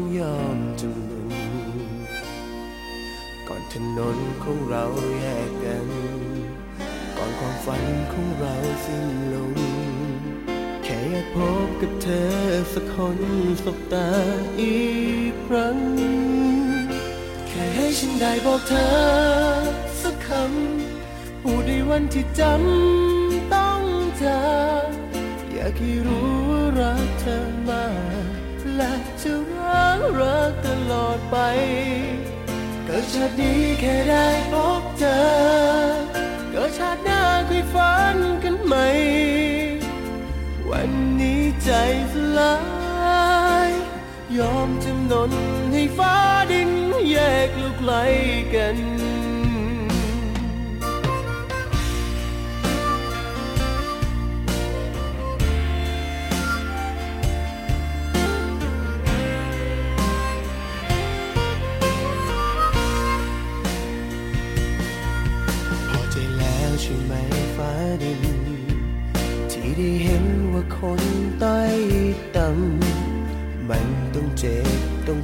ต้องยอมจำนนก่อนถนนของเราแยกกัน ก่อนความฝันของเราสิ้นลง แค่อยากพบกับเธอสักคนสบตาอีกครั้ง แค่ให้ฉันได้บอกเธอสักคำพูดในวันที่จำต้องจากอยากให้รู้ว่ารักเธอมากและ รักตลอดไปก็ชาตินี้แค่ได้พบเธอก็ชาติหน้าคุยฝันกันไหม วันนี้ใจสลาย ยอมจำนนให้ฟ้าดินแยกลูกไหลกัน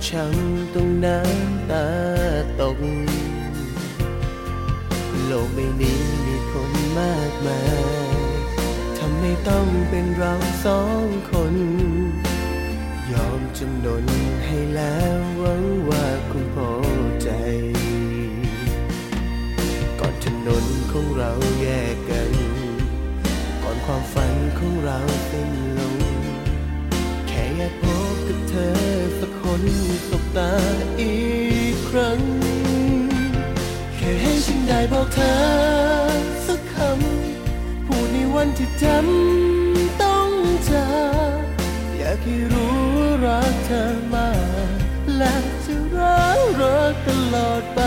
ช้ำต้องน้ำตาตก โลกใบนี้มีคนมากมายทำให้ต้องเป็นเราสองคน ยอมจำนนให้แล้วหวังว่าคุณพอใจ ก่อนถนนของเราแยกกัน ก่อนความฝันของเราสิ้น ตาอีกครั้ง แค่ให้ฉันได้บอกเธอสักคำ พูดในวันที่จำต้องจากอยากให้รู้รักเธอมากและจะรักรักตลอดไป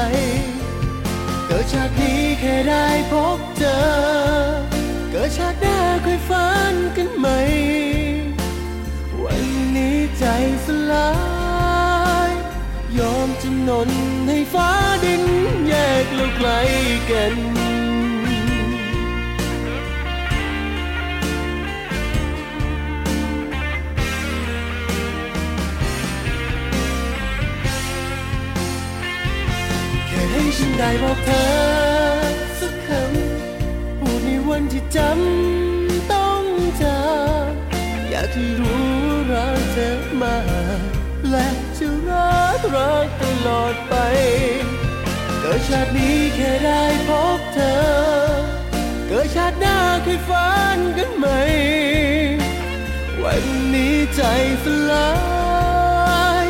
เกิดชาตินี้แค่ได้พบเจอ เกิดชาติหน้าค่อยฝันกันไหม วันนี้ใจสลาย ยอมจำนนให้ฟ้าดินแยกเราไกลกัน แค่ให้ฉันได้บอกเธอสักคำปวันที่จำต้องจากอยากให้รู้รักเธอมาและ กรักตลอดไป เกิดชาตินี้แค่ได้พบเธอ เกิดชาติหน้าเคยฝันกันไหม วันนี้ใจสลาย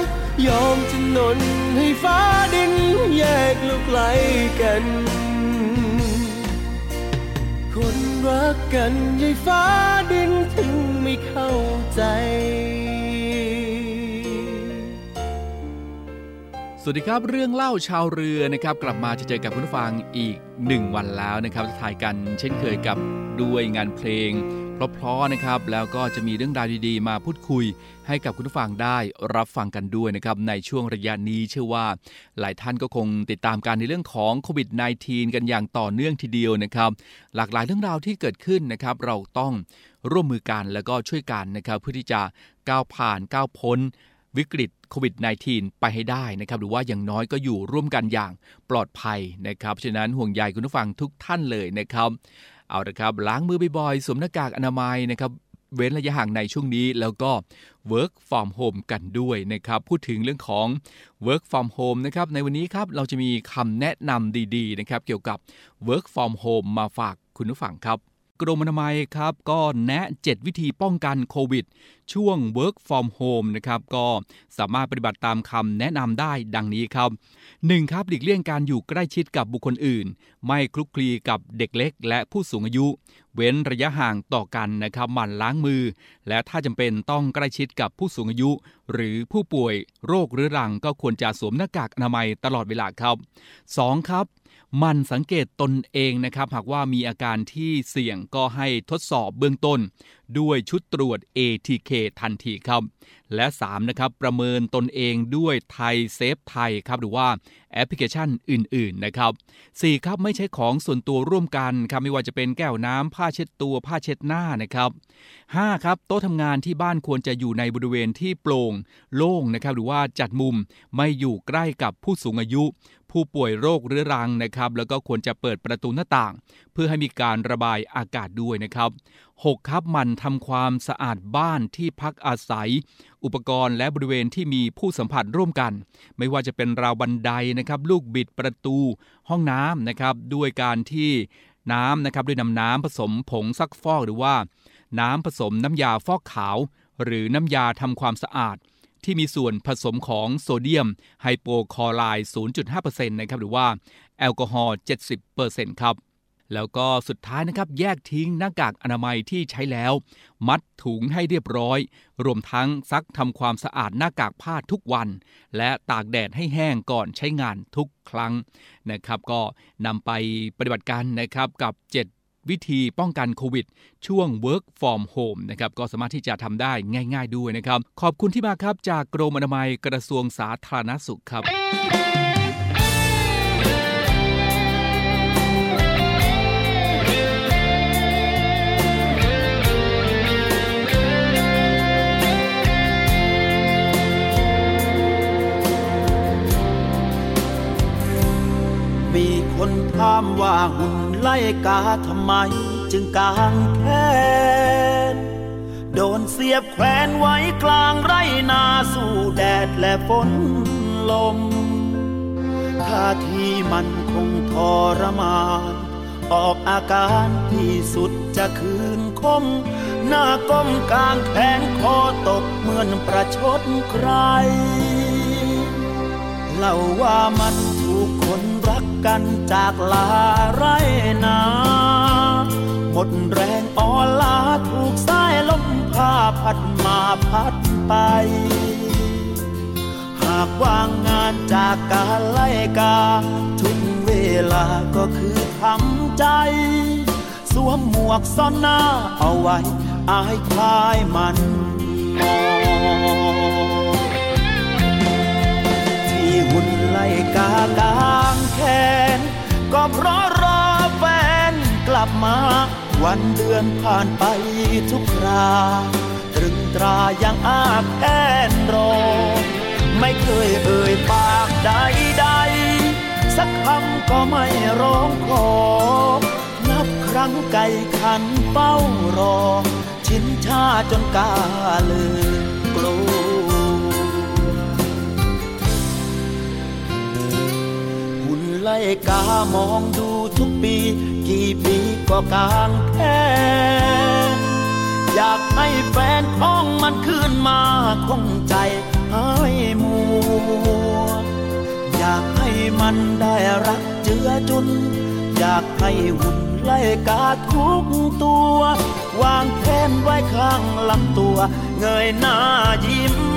ยอมจำนนให้ฟ้าดินแยกลูกไกลกัน คนรักกันยายฟ้าดินถึงไม่เข้าใจ วัสดีครับเรื่องเล่าชาวเรือนะครับ กลับมาจะเจอกับคุณผู้ฟังอีกหนึ่งวันแล้วนะครับจะถ่ายกันเช่นเคยกับด้วยงานเพลงเพราะๆนะครับ แล้วก็จะมีเรื่องราวดีๆ มาพูดคุย ให้กับคุณผู้ฟังได้รับฟังกันด้วยนะครับ ในช่วงระยะนี้เชื่อว่า หลายท่านก็คงติดตามการในเรื่องของโควิด -19 กันอย่างต่อเนื่องทีเดียวนะครับ หลากหลายเรื่องราวที่เกิดขึ้นนะครับ เราต้องร่วมมือกันแล้วก็ช่วยกันนะครับ เพื่อที่จะก้าวผ่านก้าวพ้น วิกฤตโควิด -19 ไปให้ได้นะครับหรือว่าอย่างน้อยก็อยู่ร่วมกันอย่างปลอดภัยนะครับฉะนั้นห่วงใยคุณผู้ฟังทุกท่านเลยนะครับเอาละครับล้างมือบ่อยๆสวมหน้ากากอนามัยนะครับเว้นระยะห่างในช่วงนี้แล้วก็ work from home กันด้วยนะครับพูดถึงเรื่องของ work from home นะครับในวันนี้ครับเราจะมีคำแนะนำดีๆนะครับเกี่ยวกับ work from home มาฝากคุณผู้ฟังครับ กรมอนามัยครับก็แนะ 7 วิธีป้องกันโควิด ช่วง work from home นะครับก็สามารถปฏิบัติตามคำแนะนำได้ดังนี้ครับ 1. ครับหลีกเลี่ยงการอยู่ใกล้ชิดกับบุคคลอื่น ไม่คลุกคลีกับเด็กเล็ก และผู้สูงอายุ เว้นระยะห่างต่อกันนะครับหมั่นล้างมือ และถ้าจำเป็นต้องใกล้ชิดกับผู้สูงอายุ หรือผู้ป่วยโรคเรื้อรังก็ควรจะสวมหน้ากากอนามัยตลอดเวลาครับ 2. ครับ หมั่นสังเกตตนเองนะครับ หากว่ามีอาการที่เสี่ยงก็ให้ทดสอบเบื้องต้น ด้วยชุดตรวจ ATK ทันทีครับ และ 3. นะครับ ประเมินตนเองด้วยไทยเซฟไทยครับหรือว่าแอปพลิเคชันอื่น ๆ นะครับ 4. ครับไม่ใช้ของส่วนตัวร่วมกันครับไม่ว่าจะเป็นแก้วน้ำผ้าเช็ดตัวผ้าเช็ดหน้านะครับ 5. ครับ โต๊ะทำงานที่บ้านควรจะอยู่ในบริเวณที่โปร่งโล่งนะครับหรือว่าจัดมุมไม่อยู่ใกล้กับผู้สูงอายุ ผู้ป่วยโรคเรื้อรังนะครับแล้วก็ควรจะเปิดประตูหน้าต่าง เพื่อให้มีการระบายอากาศด้วยนะครับ 6. ครับมันทำความสะอาดบ้านที่พักอาศัย อุปกรณ์และบริเวณที่มีผู้สัมผัสร่วมกัน ไม่ว่าจะเป็นราวบันไดนะครับลูกบิดประตูห้องน้ำนะครับด้วยการที่น้ำนะครับด้วยนำน้ำผสมผงซักฟอกหรือว่า น้ำผสมน้ำยาฟอกขาว หรือน้ำยาทำความสะอาด ที่มีส่วนผสมของโซเดียมไฮโปคลอไรด์ 0.5%นะครับหรือว่าแอลกอฮอล์ 70%ครับแล้วก็สุดท้ายนะครับแยกทิ้งหน้ากากอนามัยที่ใช้แล้ว มัดถุงให้เรียบร้อย รวมทั้งซักทำความสะอาดหน้ากากผ้าทุกวัน และตากแดดให้แห้งก่อนใช้งานทุกครั้งนะครับ ก็นำไปปฏิบัติการนะครับกับ 7 วิธีป้องกันโควิด ช่วง work from home นะครับก็สามารถที่จะทำได้ง่าย ๆด้วยนะครับ ขอบคุณที่มาครับจากกรมอนามัยกระทรวงสาธารณสุขครับ ถามว่าหุ่นไล่กาทำไม จึงกางแขนโดนเสียบแขวนไว้กลางไรนาสู่แดดและฝนลมท่าทีมันคงทรมาน ออกอาการที่สุดจะคืนคม หน้าก้มกลางแขนคอตกเหมือนประชดใคร เล่าว่ามันถูกคน กันจากลาไรนา หมดแรงอ่อนลาถูกสายลมพาพัดมาพัดไป หากว่างงานจากการไล่กา ทุกเวลาก็คือทำใจ สวมหมวกซ่อนหน้าเอาไว้อายคลายมันมอง หุ่นไล่กากางแขน ก็เพราะรอแฟนกลับมา วันเดือนผ่านไปทุกครา ตรึงตรายังอาแอนรอ ไม่เคยเอ่ยปากใดใดสักคำก็ไม่ร้องขอ นับครั้งไก่ขันเป้ารอ ชินชาจนกาเลยกลัว ล่กามองดูทุกปี กี่ปีก็กางแค่อยากให้แฟนของมันขึ้นมาคงใจให้มัว อยากให้มันได้รักเจือจุน อยากให้หุ่นไล่กาทุกตัว วางแขนไว้ข้างลำตัว เงยหน้ายิ้ม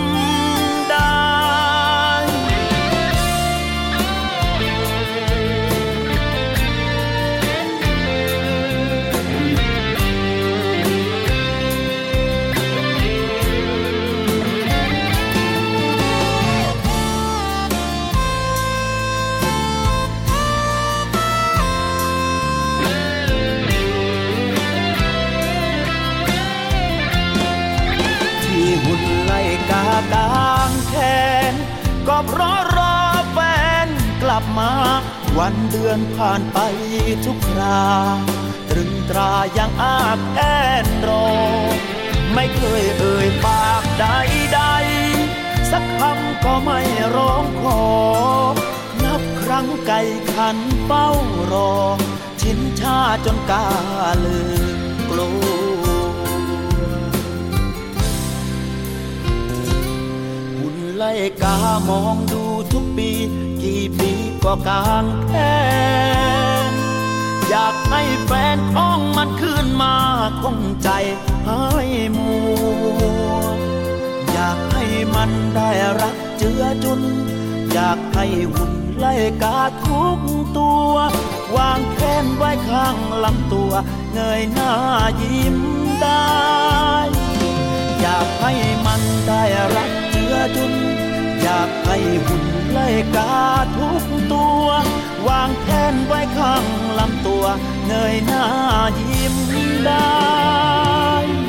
ก็เพราะรอแฟนกลับมา วันเดือนผ่านไปทุกครา ตรึงตรายังอาบแอนรอไไม่เคยเอ่ยปากใดใดสักคำก็ไม่ร้องขอ นับครั้งไก่ขันเฝ้ารอ ชินชาจนกาลืมกลัว ล่กามองดูทุกปี กี่ปีก็กางแค่อยากให้แฟนของมันขึ้นมาคงใจให้มัวอยากให้มันได้รักเจือจุน อยากให้หุ่นไล่กาทุกตัว วางแขนไว้ข้างลำตัว เงยหน้ายิ้มได้ อยากให้มันได้รักเจือจุนากให้หุ่นไล่กาทุกตัว วางแผนไว้ข้างลำตัว เงยหน้ายิ้มได้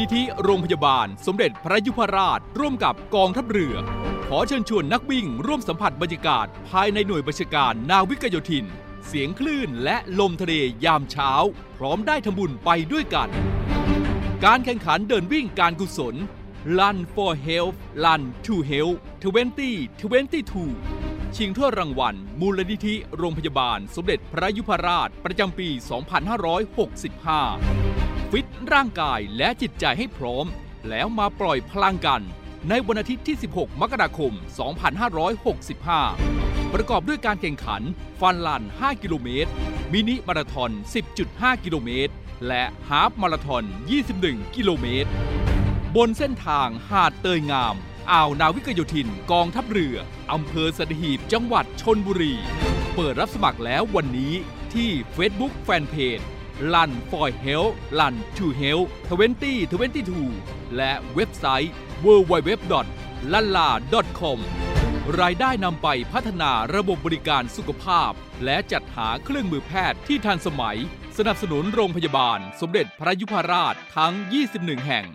นิธิโรงพยาบาล สมเด็จพระยุพราช ร่วมกับกองทัพเรือ ขอเชิญชวนนักวิ่งร่วมสัมผัสบรรยากาศ ภายในหน่วยบัญชาการนาวิกโยธิน เสียงคลื่นและลมทะเลยามเช้า พร้อมได้ทำบุญไปด้วยกัน การแข่งขันเดินวิ่งการกุศล Run for Health Run to Health 2022ชิงถ้วยรางวัล มูลนิธิโรงพยาบาล สมเด็จพระยุพราช ประจำปี 2565 ฟิตร่างกายและจิตใจให้พร้อม แล้วมาปล่อยพลังกัน ในวันอาทิตย์ที่ 16 มกราคม 2565 ประกอบด้วยการแข่งขัน ฟันลัน 5 กิโลเมตร มินิมาราทอน 10.5 กิโลเมตร และฮาฟมาราทอน 21 กิโลเมตร บนเส้นทางหาดเตยงาม อ่าวนาวิกโยธิน กองทัพเรือ อำเภอสัตหีบ จังหวัดชนบุรี เปิดรับสมัครแล้ววันนี้ที่ Facebook Fanpage Run for Health Run to Health 2022และเว็บไซต์ www.lala.com รายได้นำไปพัฒนาระบบบริการสุขภาพ และจัดหาเครื่องมือแพทย์ที่ทันสมัย สนับสนุนโรงพยาบาล สมเด็จพระยุพราชทั้ง 21 แห่ง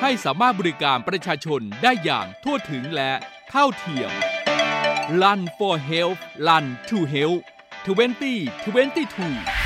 ให้สามารถบริการประชาชนได้อย่างทั่วถึงและเท่าเทียม Run for Health Run to Health 2022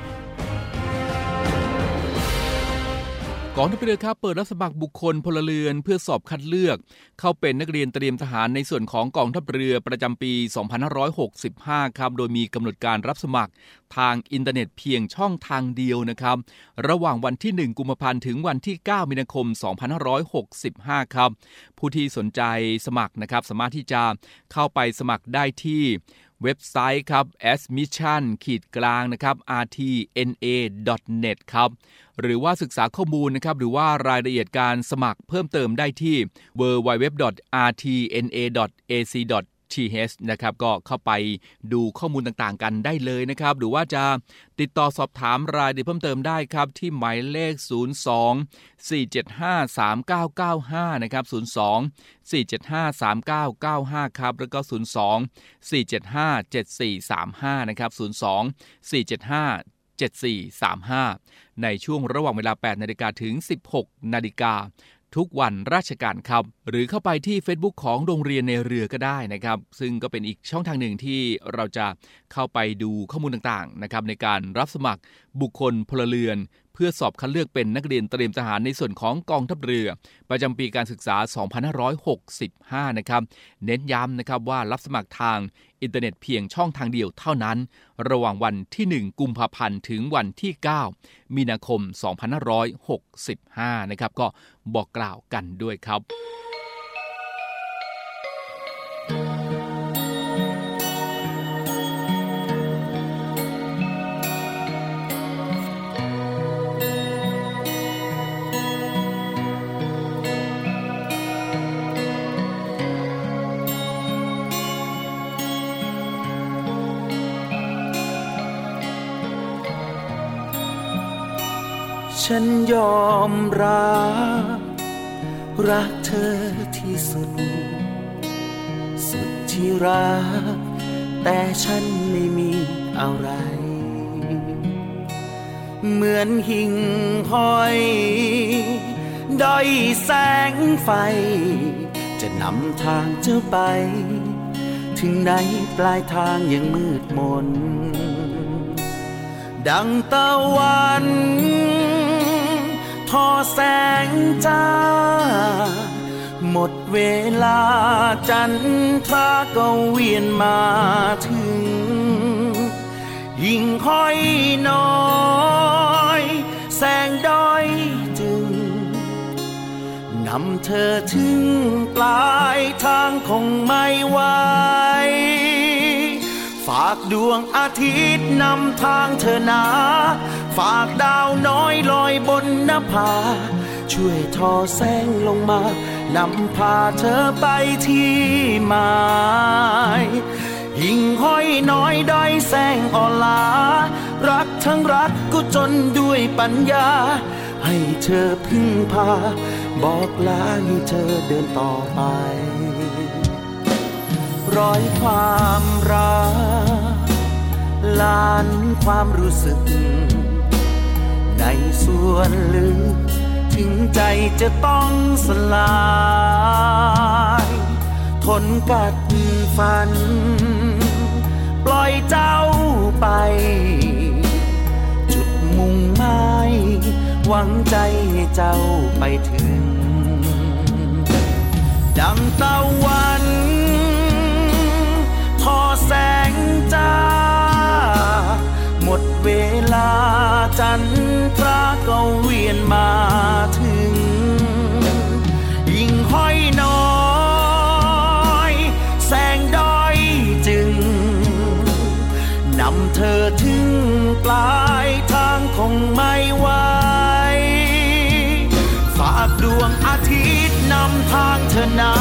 กองทัพเรือครับเปิดรับสมัครบุคคลพลเรือนเพื่อสอบคัดเลือก เข้าเป็นนักเรียนเตรียมทหารในส่วนของกองทัพเรือประจำปี 2565 ครับ โดยมีกำหนดการรับสมัครทางอินเทอร์เน็ตเพียงช่องทางเดียวนะครับ ระหว่างวันที่ 1 กุมภาพันธ์ถึงวันที่ 9 มีนาคม 2565 ครับ ผู้ที่สนใจสมัครนะครับสามารถที่จะเข้าไปสมัครได้ที่ เว็บไซต์ครับ admission ขีดกลางนะครับ rtna.net ครับ หรือว่าศึกษาข้อมูลนะครับ หรือว่ารายละเอียดการสมัครเพิ่มเติมได้ที่ www.rtna.ac. th นะครับก็เข้าไปดูข้อมูลต่างๆกันได้เลยนะครับ หรือว่าจะติดต่อสอบถามรายละเอียดเพิ่มเติมได้ครับ ที่หมายเลข 02 475 3995 นะครับ 02 475 3995 ครับ แล้วก็ 02 475 7435 นะครับ 02 475 7435 ในช่วงระหว่างเวลา 8 นาฬิกาถึง 16 นาฬิกา ทุกวันราชการครับ หรือเข้าไปที่ Facebook ของโรงเรียนในเรือก็ได้นะครับ ซึ่งก็เป็นอีกช่องทางหนึ่งที่เราจะเข้าไปดูข้อมูลต่างๆนะครับในการรับสมัครบุคคลพลเรือน พื่อสอบคัดเลือกเป็นนักเรียนเตรียมทหารในส่วนของกองทัพเรือ ประจำปีการศึกษา 2565 นะครับ เน้นย้ำนะครับว่ารับสมัครทางอินเทอร์เน็ตเพียงช่องทางเดียวเท่านั้น ระหว่างวันที่ 1 กุมภาพันธ์ถึงวันที่ 9 มีนาคม 2565 นะครับ ก็บอกกล่าวกันด้วยครับ รับรักเธอที่สุด สุดที่รัก แต่ฉันไม่มีอะไร เหมือนหิ่งห้อยด้อยแสงไฟ จะนำทางเจ้าไป ถึงไหนปลายทางยังมืดมน ดังตะวัน ทอแสงจ้า หมดเวลาจันทราก็เวียนมาถึง ยิ่งค่อยน้อย แสงด้อยจึงนำเธอถึงปลายทางคงไม่ไหวฝากดวงอาทิตย์นำทางเธอนา ฝากดาวน้อยลอยบนนภา ช่วยทอแสงลงมานำพาเธอไปที่หมายยิ่งห้อยน้อยด้อยแสงอ่อนลา รักทั้งรักก็จนด้วยปัญญา ให้เธอพึ่งพา บอกลาให้เธอเดินต่อไป ร้อยความรักลานความรู้สึก ในส่วนลึกถึงใจจะต้องสลาย ทนกัดฟัน ปล่อยเจ้าไป จุดมุ่งหมายหวังใจให้เจ้าไปถึง ดังตะวัน ทอแสงจ้า มดเวลาจันทราก็เวียนมาถึง ยิ่งห้อยน้อย แสงด้อยจึงนำเธอถึงปลายทางคงไม่ไหวฝากดวงอาทิตย์นำทางเธอนา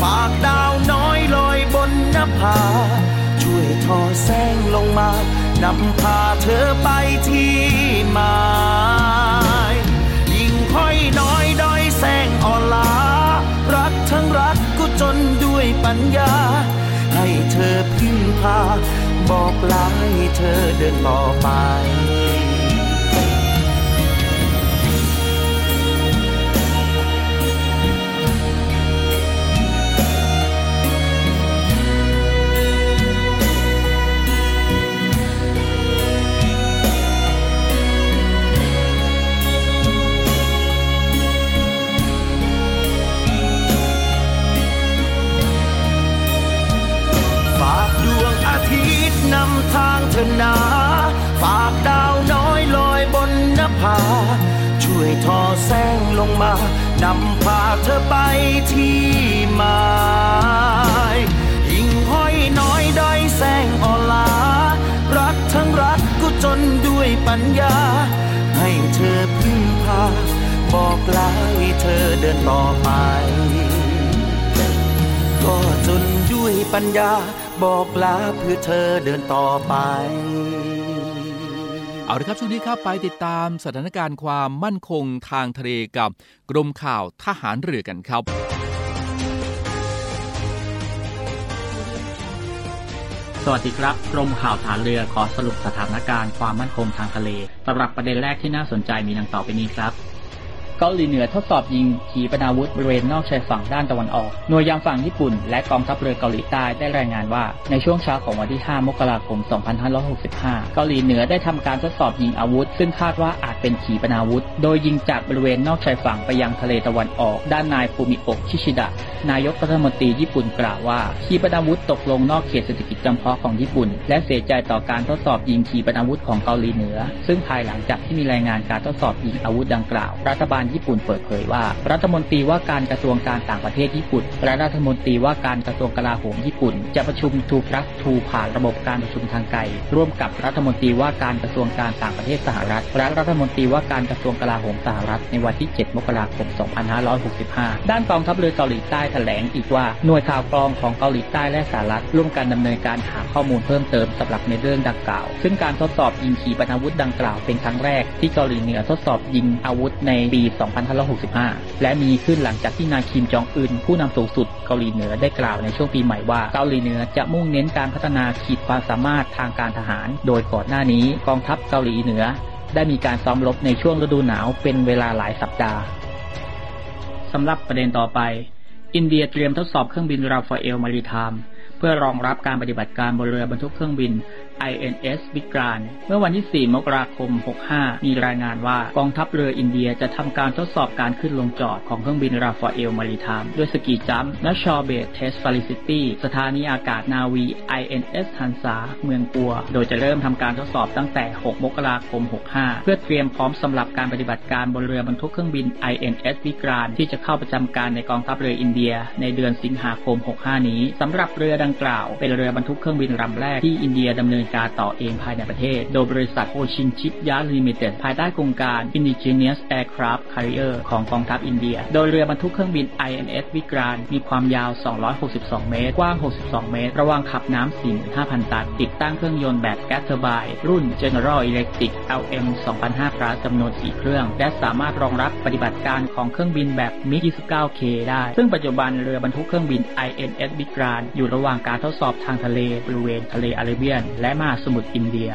ฝากดาวน้อยลอยบนนภาช่วยทอแสง นำพาเธอไปที่หมายยิ่งค่อยน้อยด้อยแสงอ่อนลารักทั้งรักก็จนด้วยปัญญา ให้เธอพึ่งพาบบอกลาให้เธอเดินต่อไป นา ฝากดาวน้อยลอยบนนภา ช่วยทอแสงลงมานำพาเธอไปที่หมายหิ่งห้อยน้อยด้แสงออลา รักทั้งรักก็จนด้วยปัญญา ให้เธอพึ่งพา บอกลาให้เธอเดินต่อไป ก็จนด้วยปัญญา บอกลาเพื่อเธอเดินต่อไป เอาละครับช่วงนี้ครับไปติดตามสถานการณ์ความมั่นคงทางทะเลกับกรมข่าวทหารเรือกันครับสวัสดีครับ กรมข่าวฐานเรือขอสรุปสถานการณ์ความมั่นคงทางทะเลสำหรับประเด็นแรกที่น่าสนใจมีดังต่อไปนี้ครับ เกาหลีเหนือทดสอบยิงขีปนาวุธบริเวณนอกชายฝั่งด้านตะวันออก หน่วยยามฝั่งญี่ปุ่น และกองทัพเรือเกาหลีใต้ได้รายงานว่า ในช่วงเช้าของวันที่ 5 มกราคม 2565 เกาหลีเหนือได้ทำการทดสอบยิงอาวุธ ซึ่งคาดว่าอาจเป็นขีปนาวุธ โดยยิงจากบริเวณนอกชายฝั่งไปยังทะเลตะวันออก ด้านนายฟูมิโอะชิชิดะ นายกรัฐมนตรีญี่ปุ่นกล่าวว่า ขีปนาวุธตกลงนอกเขตเศรษฐกิจจำเพาะของญี่ปุ่น และเสียใจต่อการทดสอบยิงขีปนาวุธของเกาหลีเหนือ ซึ่งภายหลังจากที่มีรายงานการทดสอบยิงอาวุธดังกล่าว รัฐบาลญี่ปุ่นเปิดเผยว่า รัฐมนตรีว่าการกระทรวงการต่างประเทศญี่ปุ่น และรัฐมนตรีว่าการกระทรวงกลาโหมญี่ปุ่น จะประชุมทูพลัสทูผ่านระบบการประชุมทางไกลร่วมกับรัฐมนตรีว่าการกระทรวงการต่างประเทศสหรัฐและรัฐมนตรีว่าการกระทรวงกลาโหมสหรัฐในวันที่ 7 มกราคม 2565 ด้านกองทัพเรือเกาหลีใต้แถลงอีกว่าหน่วยข่าวกรองของเกาหลีใต้และสหรัฐร่วมกันดำเนินการหาข้อมูลเพิ่มเติมสำหรับในเรื่องดังกล่าว ซึ่งการทดสอบยิงขีปนาวุธดังกล่าวเป็นครั้งแรกที่เกาหลีเหนือทดสอบยิงอาวุธในปี2565 และมีขึ้นหลังจากที่นายคิมจองอึนผู้นำสูงสุดเกาหลีเหนือได้กล่าวในช่วงปีใหม่ว่าเกาหลีเหนือจะมุ่งเน้นการพัฒนาขีดความสามารถทางการทหาร โดยก่อนหน้านี้กองทัพเกาหลีเหนือ ได้มีการซ้อมรบในช่วงฤดูหนาวเป็นเวลาหลายสัปดาห์สำหรับประเด็นต่อไป อินเดียเตรียมทดสอบเครื่องบินราฟาเอลมาริทามเพื่อรองรับการปฏิบัติการบนเรือบรรทุกเครื่องบิน INS วิกรานเมื่อวันที่ 4 มกราคม 65 มีรายงานว่ากองทัพเรืออินเดียจะทำการทดสอบการขึ้นลงจอดของเครื่องบินราฟาเอลมาริทามด้วยสกีจัมป์และชอเบตเทสฟาริซิตี้สถานีอากาศนาวี INS ฮันซาเมืองปัว โดยจะเริ่มทำการทดสอบตั้งแต่ 6 มกราคม 65 เพื่อเตรียมพร้อมสำหรับการปฏิบัติการบนเรือบรรทุกเครื่องบิน INS วิกรานที่จะเข้าประจำการในกองทัพเรืออินเดีย ในเดือนสิงหาคม 65 นี้สำหรับเรือดังกล่าว เป็นเรือบรรทุกเครื่องบินลำแรกที่อินเดียดำเนินการต่อเองภายในประเทศ โดยบริษัท Cochin Shipyard Limited ภายใต้โครงการ Indigenous Aircraft Carrier ของกองทัพอินเดีย โดยเรือบรรทุกเครื่องบิน INS วิกรานต์มีความยาว 262 เมตร กว้าง 62 เมตร ระวางขับน้ำ45,000 ตัน ติดตั้งเครื่องยนต์แบบแก๊สเทอร์ไบน์รุ่น General Electric LM 2005 Plus จำนวน 4 เครื่อง และสามารถรองรับปฏิบัติการของเครื่องบินแบบ MiG-29K ได้ ซึ่งปัจจุบันเรือบรรทุกเครื่องบิน INS วิกรานอยู่ระหว่างการทดสอบทางทะเลบริเวณทะเลอาระเบียน และมหาสมุทรอินเดีย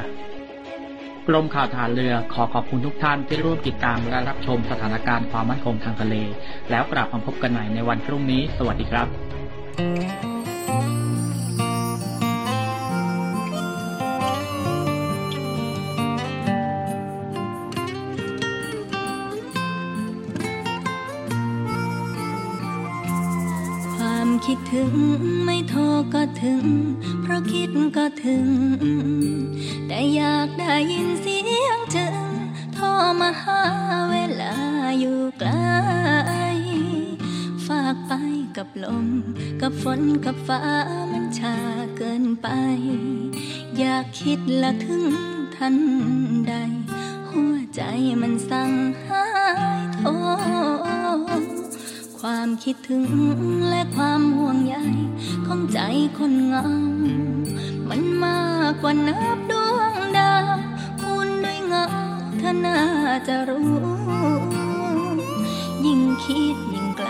กรมข่าวฐานเรือขอขอบคุณทุกท่านที่ร่วมติดตามและรับชมสถานการณ์ความมั่นคงทางทะเล แล้วกลับมาพบกันใหม่ในวันพรุ่งนี้ สวัสดีครับคิด ทรก็ถึง เพราะคิดก็ถึง แต่อยากได้ยินเสียงถึงโทรมาหาเวลาอยู่ไกล ฝากไปกับลม กับฝนกับฟ้ามันชาเกินไป อยากคิดละถึงทันใด หัวใจมันสั่งหายโทร ความคิดถึงและความห่วงใยของใจคนเงา มันมากกว่านับดวงดาวคุณด้วยเงาเธอน่าจะรู้ ยิ่งคิดยิ่งไกล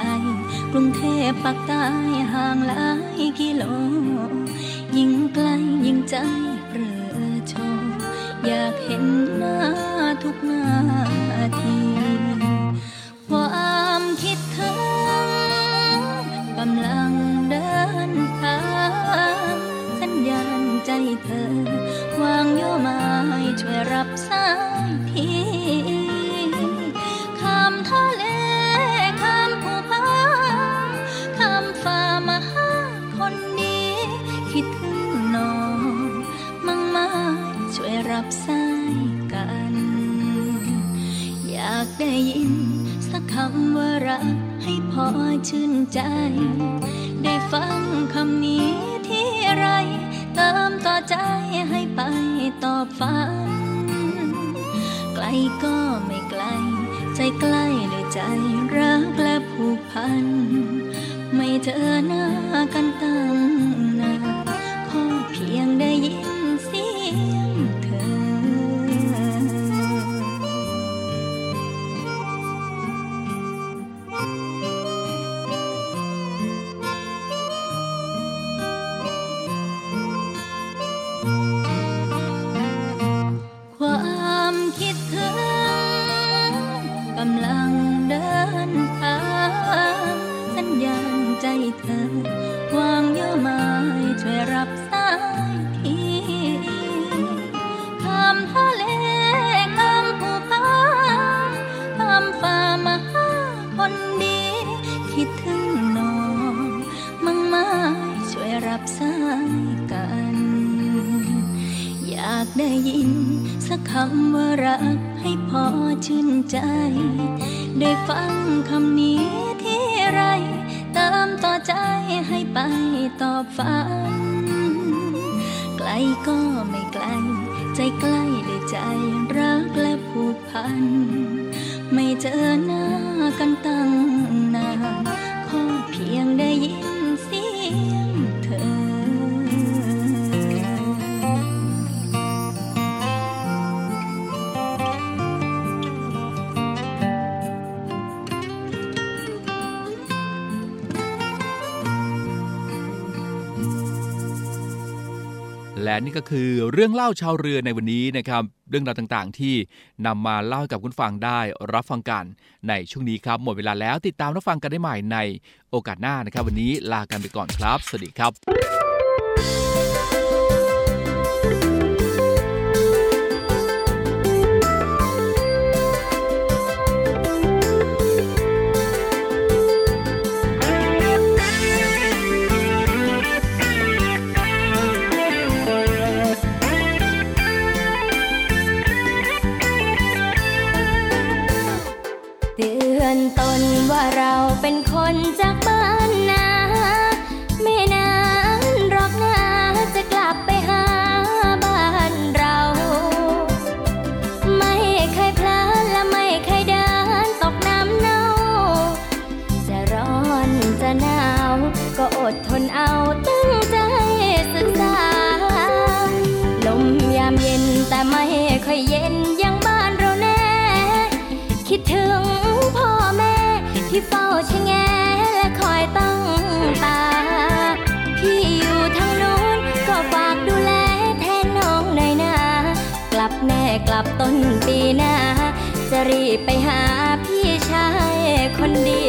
กรุงเทพปักใต้ห่างหลายกิโล ยิ่งไกลยิ่งใจเรือโชอยากเห็นหน้าทุกนาทีความคิดถึง เธอวางโยมายช่วยรับสายทีข้ามทะเลข้ามภูผาข้ามฟ้ามาหาคนดีคิดถึงน้องมั่งมาช่วยรับสายกัน อยากได้ยินสักคำว่ารักให้พอชื่นใจ ได้ฟังคำนี้ ใจให้ไปตอบฝัน ไกลก็ไม่ไกล ใจใกล้ด้วยใจรักและผูกพัน ไม่เธอำลังเดินทางสัญญาณใจเธอ วางโยมาช่วยรับสายทีข้ามทะเลข้ามภูผาข้ามฟ้ามาคนดี คิดถึงน้องมั่งมาช่วยรับสายกัน อยากได้ยินสักคำว่ารัก พอชื่นใจ ได้ฟังคำนี้ที่ไร เติมต่อใจให้ไปตอบฝัน ไกลก็ไม่ไกล ใจใกล้ด้วยใจรักและผูกพัน ไม่เจอหน้ากันตั้งนานขอเพียงได้ยิน และนี่ก็คือเรื่องเล่าชาวเรือในวันนี้นะครับ เรื่องราวต่างๆ ที่นำมาเล่าให้กับคุณฟังได้รับฟังกันในช่วงนี้ครับ หมดเวลาแล้วติดตามรับฟังกันได้ใหม่ในโอกาสหน้านะครับ วันนี้ลากันไปก่อนครับ สวัสดีครับ เราเป็นคนจากบ้านนาไม่นานหรอกนะจะกลับไปหาบ้านเรา ไม่เคยพลาดและไม่เคยเดินตกน้ำเน่า จะร้อนจะหนาว ก็อดทนเอาตั้งใจศึกษา ลมยามเย็นแต่ไม่ค่อยเย็น ชะแงและคอยตั้งตา พี่อยู่ทางนู้นก็ฝากดูแลแทนน้องหน่อยนะ กลับแน่กลับต้นปีหน้า จะรีบไปหาพี่ชายคนดี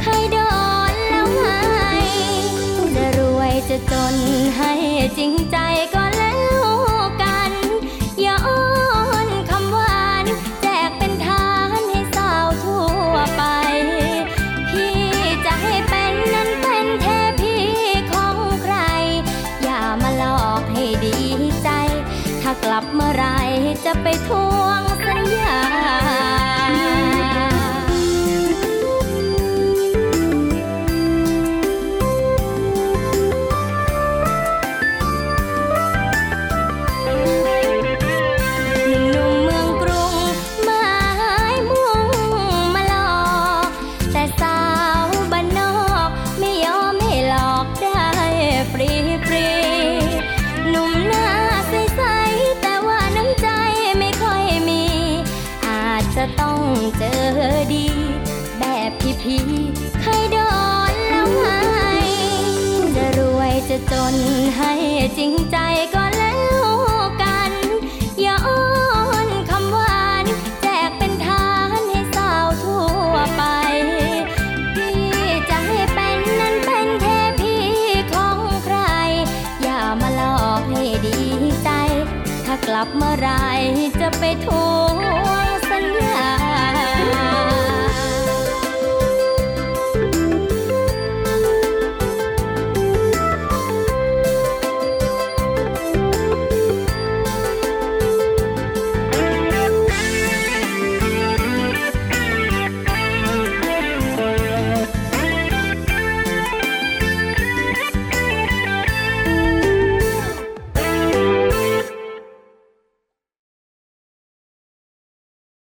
เคยโดนแล้วไงจะรวยจะจนให้จริงใจก็ พี่เคยโดนแล้วไงจะรวยจะจนให้จริงใจก็